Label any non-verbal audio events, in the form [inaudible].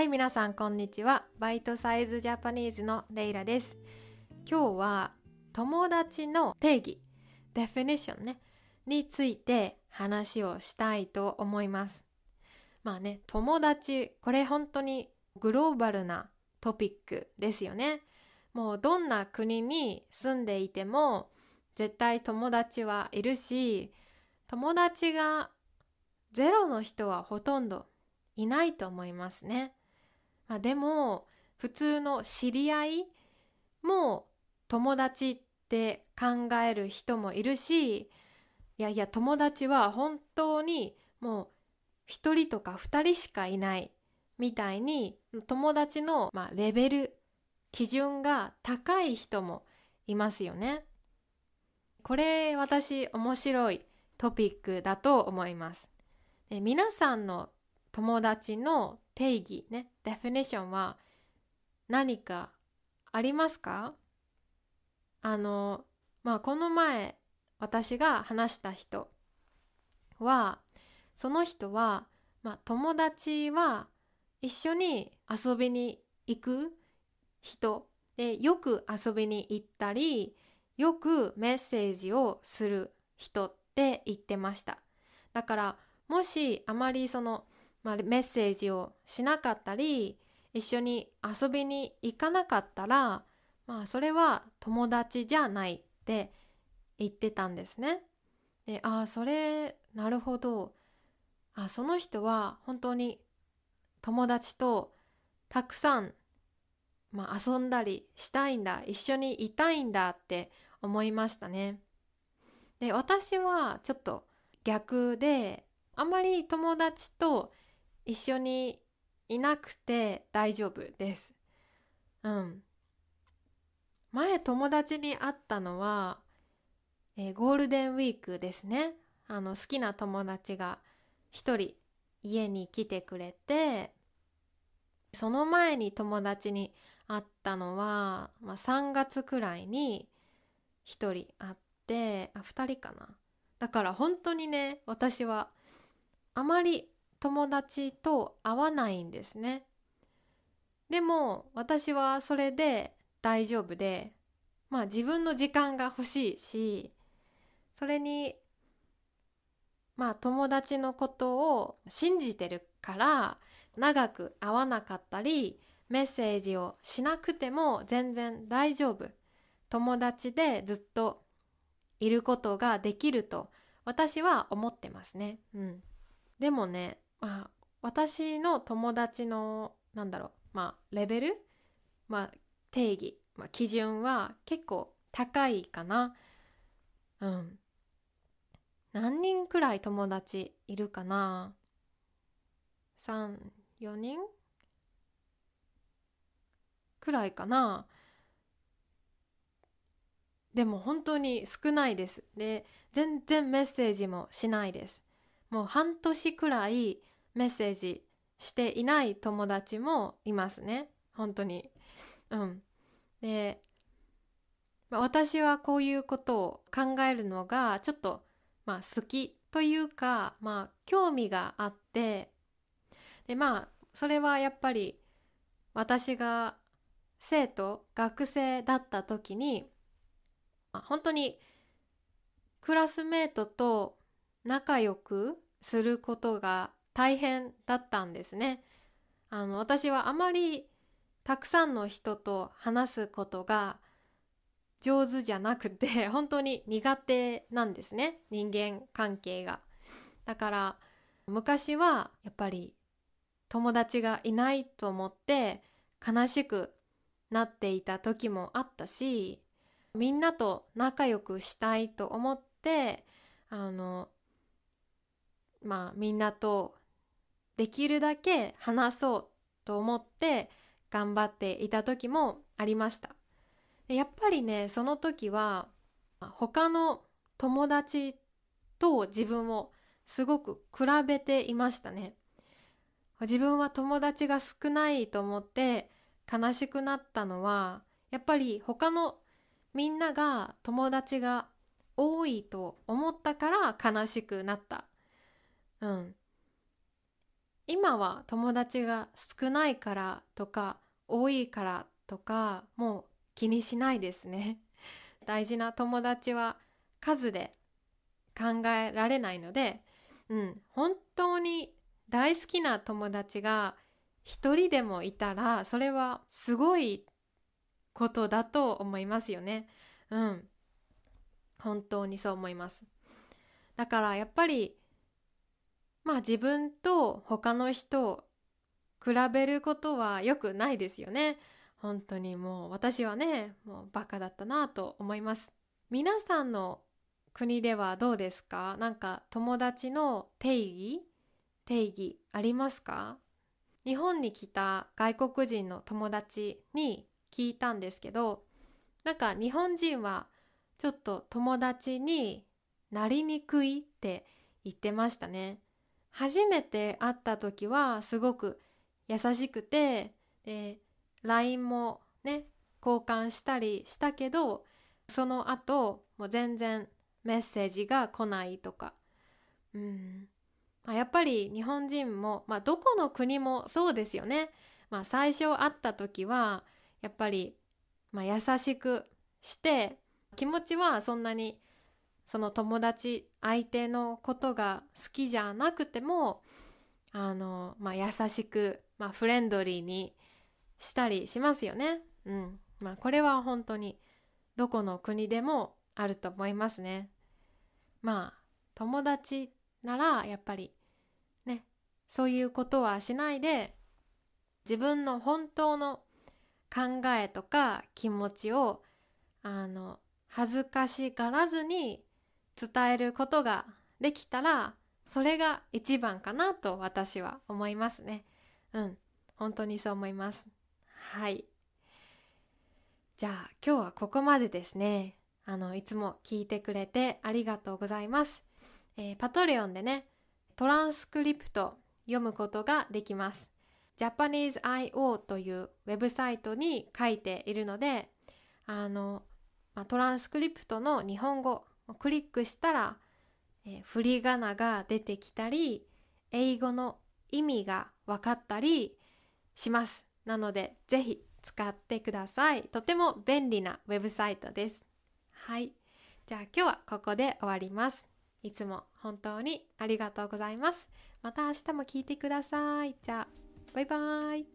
はい、皆さん、こんにちは。バイトサイズジャパニーズのレイラです。今日は、友達の定義、definition ね、について話をしたいと思います。まあね、友達、これ本当にグローバルなトピックですよね。もうどんな国に住んでいても、絶対友達はいるし、友達がゼロの人はほとんどいないと思いますね。まあ、でも普通の知り合いも友達って考える人もいるしいやいや友達は本当にもう一人とか二人しかいないみたいに友達の、まあ、レベル基準が高い人もいますよね。これ私面白いトピックだと思います。皆さんの友達の定義ね、デフィニションは何かありますか？あの、まあ、この前私が話した人は、その人は、まあ、友達は一緒に遊びに行く人でよく遊びに行ったりよくメッセージをする人って言ってました。だからもしあまりそのまあ、メッセージをしなかったり一緒に遊びに行かなかったらまあそれは友達じゃないって言ってたんですね。でああそれなるほどあその人は本当に友達とたくさん、まあ、遊んだりしたいんだ一緒にいたいんだって思いましたね。で私はちょっと逆であまり友達と一緒にいなくて大丈夫です。うん。前友達に会ったのは、えー、ゴールデンウィークですね。あの好きな友達が一人家に来てくれて、その前に友達に会ったのは、まあ、3月くらいに一人会って、あ、二人かな。だから本当にね、私はあまり友達と会わないんですね。でも私はそれで大丈夫で、まあ自分の時間が欲しいし、それに、まあ友達のことを信じてるから長く会わなかったり、メッセージをしなくても全然大丈夫。友達でずっといることができると私は思ってますね。うん。でもね、まあ、私の友達のなんだろうまあレベル、まあ、定義、まあ、基準は結構高いかな。うん。何人くらい友達いるかな。34人くらいかな。でも本当に少ないです。で全然メッセージもしないです。もう半年くらいメッセージしていない友達もいますね。本当に。うん。で、まあ、私はこういうことを考えるのがちょっとまあ好きというかまあ興味があって。でまあそれはやっぱり私が生徒学生だった時にあ本当にクラスメートと仲良くすることが大変だったんですね。あの私はあまりたくさんの人と話すことが上手じゃなくて [laughs] 本当に苦手なんですね人間関係が。だから昔はやっぱり友達がいないと思って悲しくなっていた時もあったしみんなと仲良くしたいと思ってあのまあみんなとできるだけ話そうと思って頑張っていた時もありました。でやっぱりねその時は他の友達と自分をすごく比べていましたね。自分は友達が少ないと思って悲しくなったのはやっぱり他のみんなが友達が多いと思ったから悲しくなった。うん。今は友達が少ないからとか多いからとかもう気にしないですね [laughs] 大事な友達は数で考えられないので、うん、本当に大好きな友達が一人でもいたらそれはすごいことだと思いますよね。うん。本当にそう思います。だからやっぱりまあ自分と他の人を比べることは良くないですよね。本当にもう私はね、もうバカだったなと思います。皆さんの国ではどうですか？なんか友達の定義？定義ありますか？日本に来た外国人の友達に聞いたんですけどなんか日本人はちょっと友達になりにくいって言ってましたね。初めて会った時はすごく優しくてで LINE もね交換したりしたけどその後もう全然メッセージが来ないとかうんまあ、やっぱり日本人も、まあ、どこの国もそうですよね。まあ、最初会った時はやっぱり、まあ、優しくして気持ちはそんなにその友達相手のことが好きじゃなくてもあの、まあ、優しく、まあ、フレンドリーにしたりしますよね。うんまあ、これは本当にどこの国でもあると思いますね。まあ友達ならやっぱりねそういうことはしないで自分の本当の考えとか気持ちをあの恥ずかしがらずに伝えることができたらそれが一番かなと私は思いますね。うん、本当にそう思います。はい。じゃあ今日はここまでですね。あのいつも聞いてくれてありがとうございます。えー、パトレオンでね、トランスクリプト読むことができます。Japanese.io というウェブサイトに書いているので、あの、まあ、トランスクリプトの日本語クリックしたら、えー、振り仮名が出てきたり、英語の意味が分かったりします。なので、ぜひ使ってください。とても便利なウェブサイトです。はい。じゃあ今日はここで終わります。いつも本当にありがとうございます。また明日も聞いてください。じゃあ、バイバーイ。